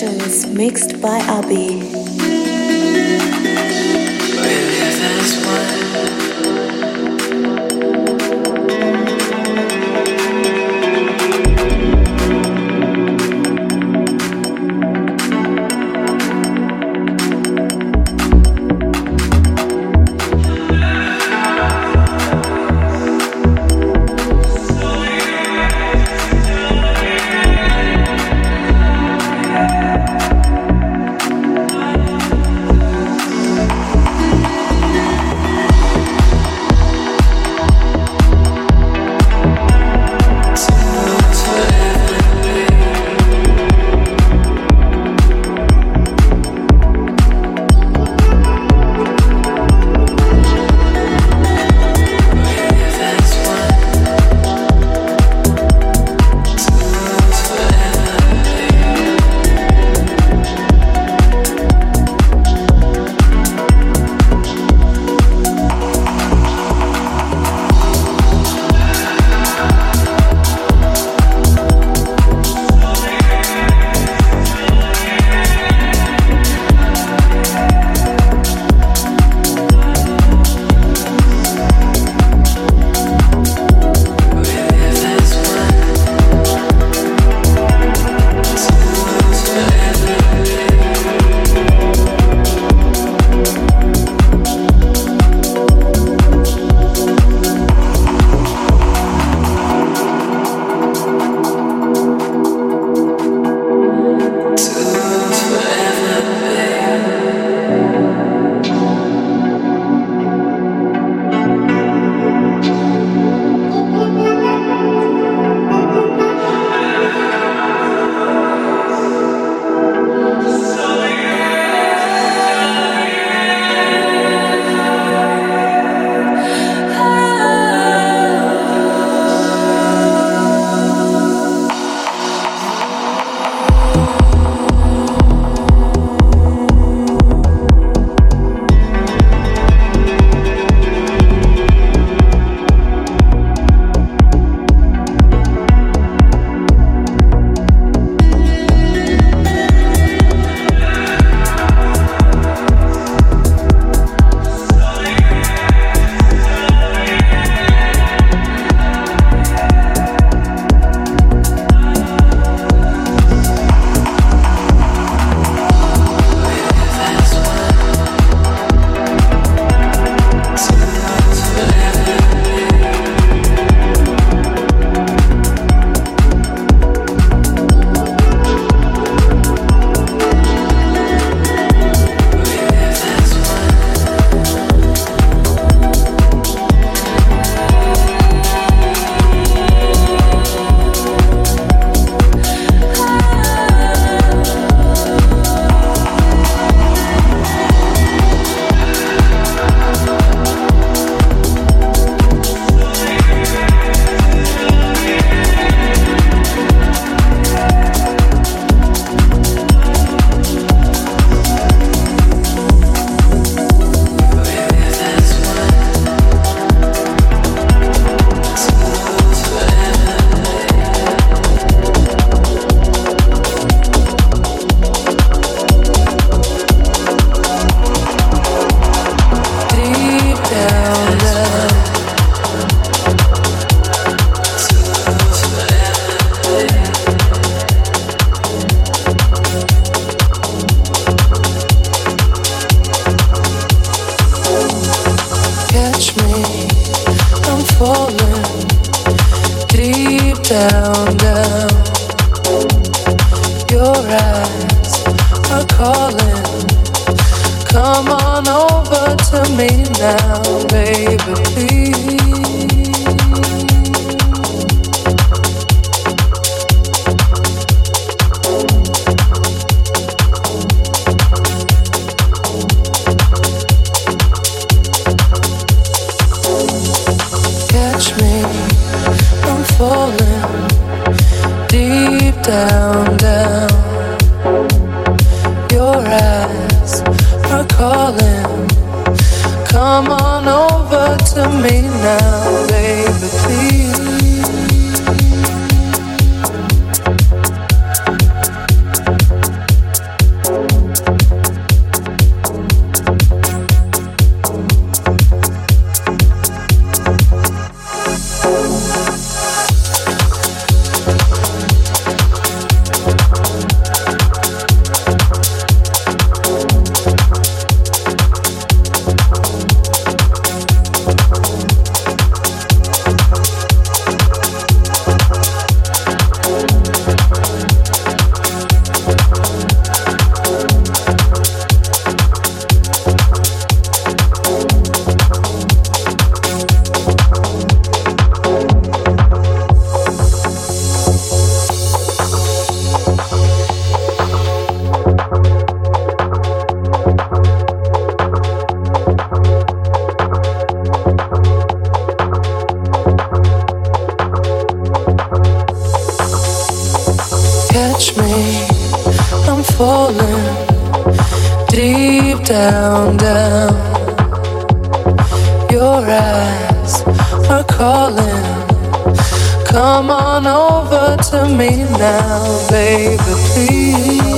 Sessions mixed by Abby. myself baby, please.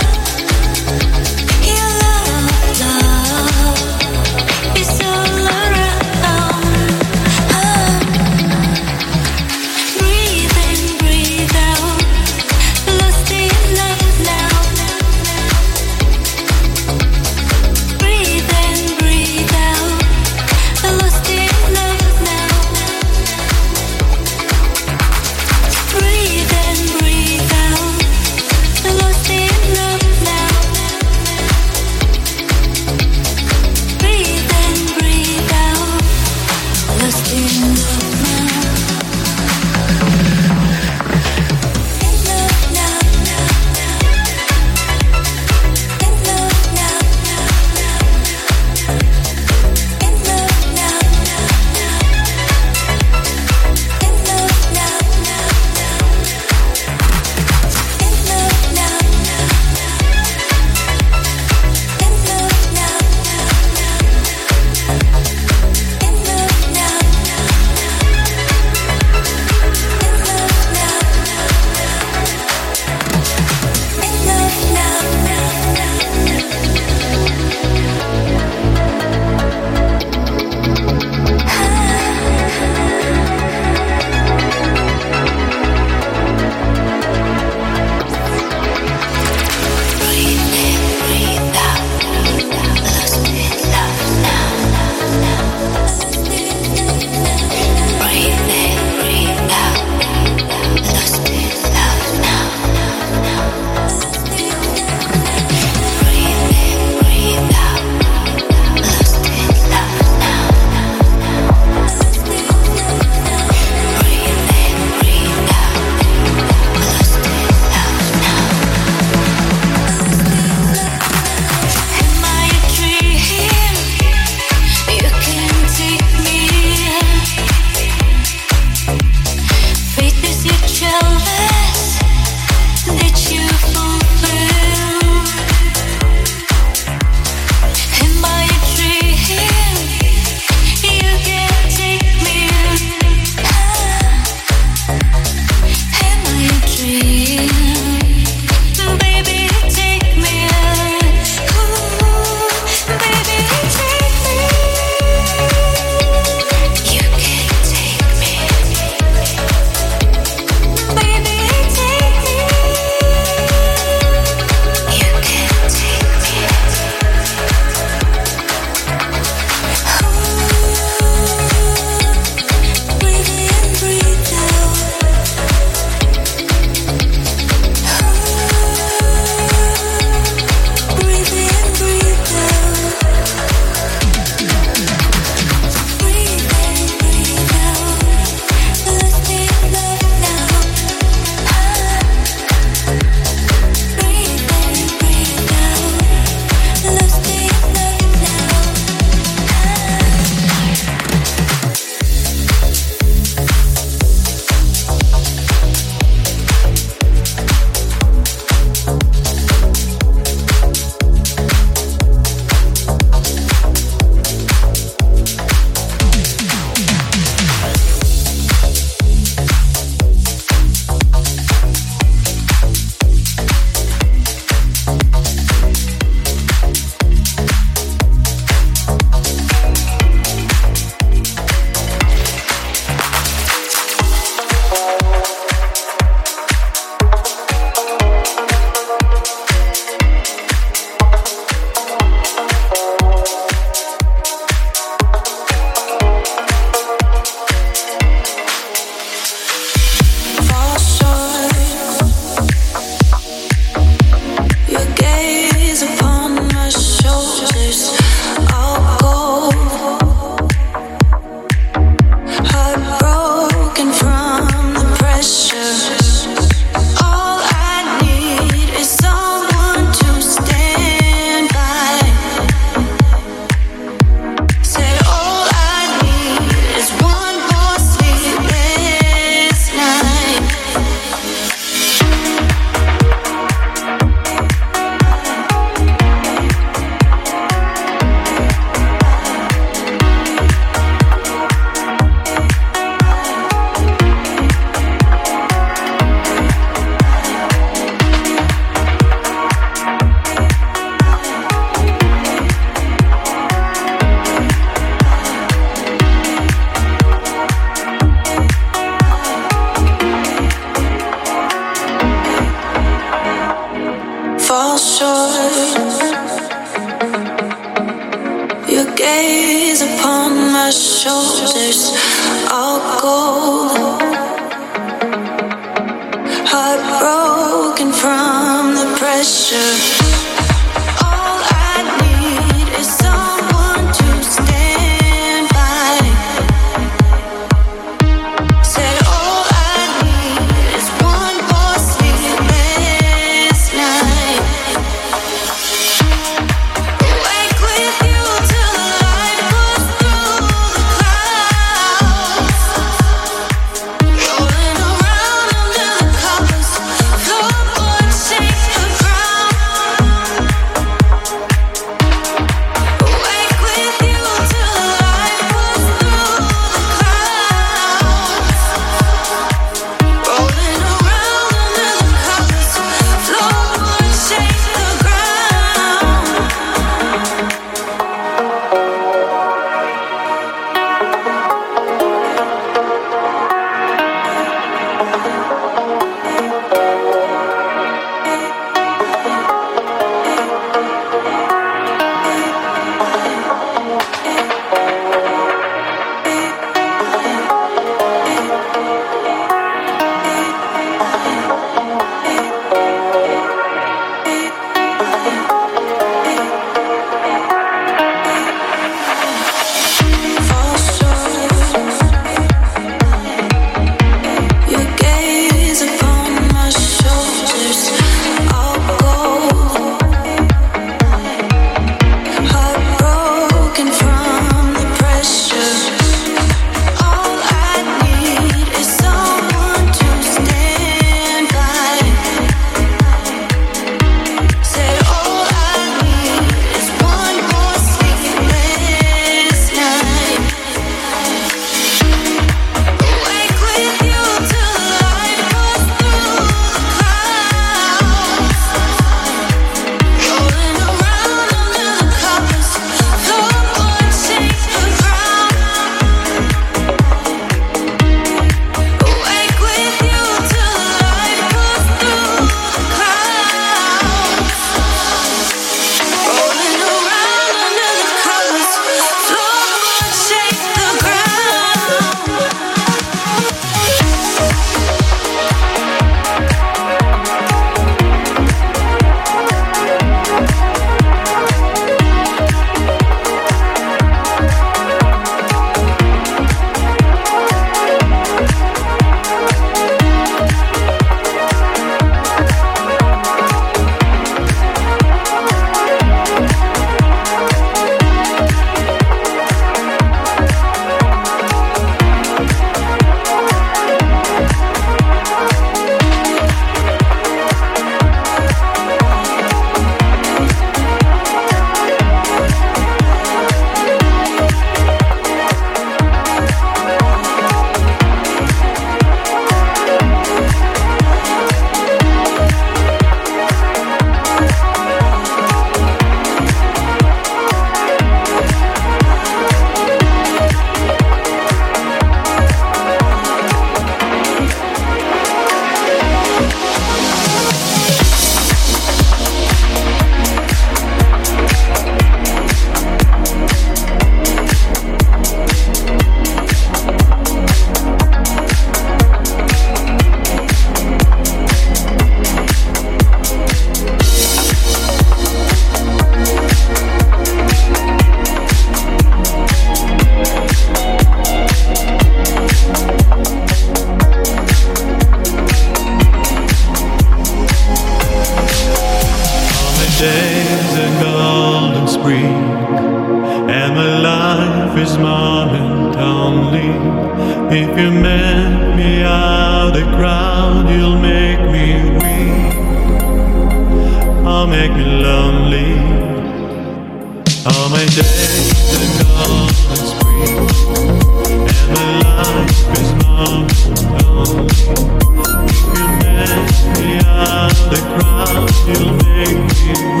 You make me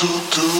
so much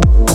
twisted road.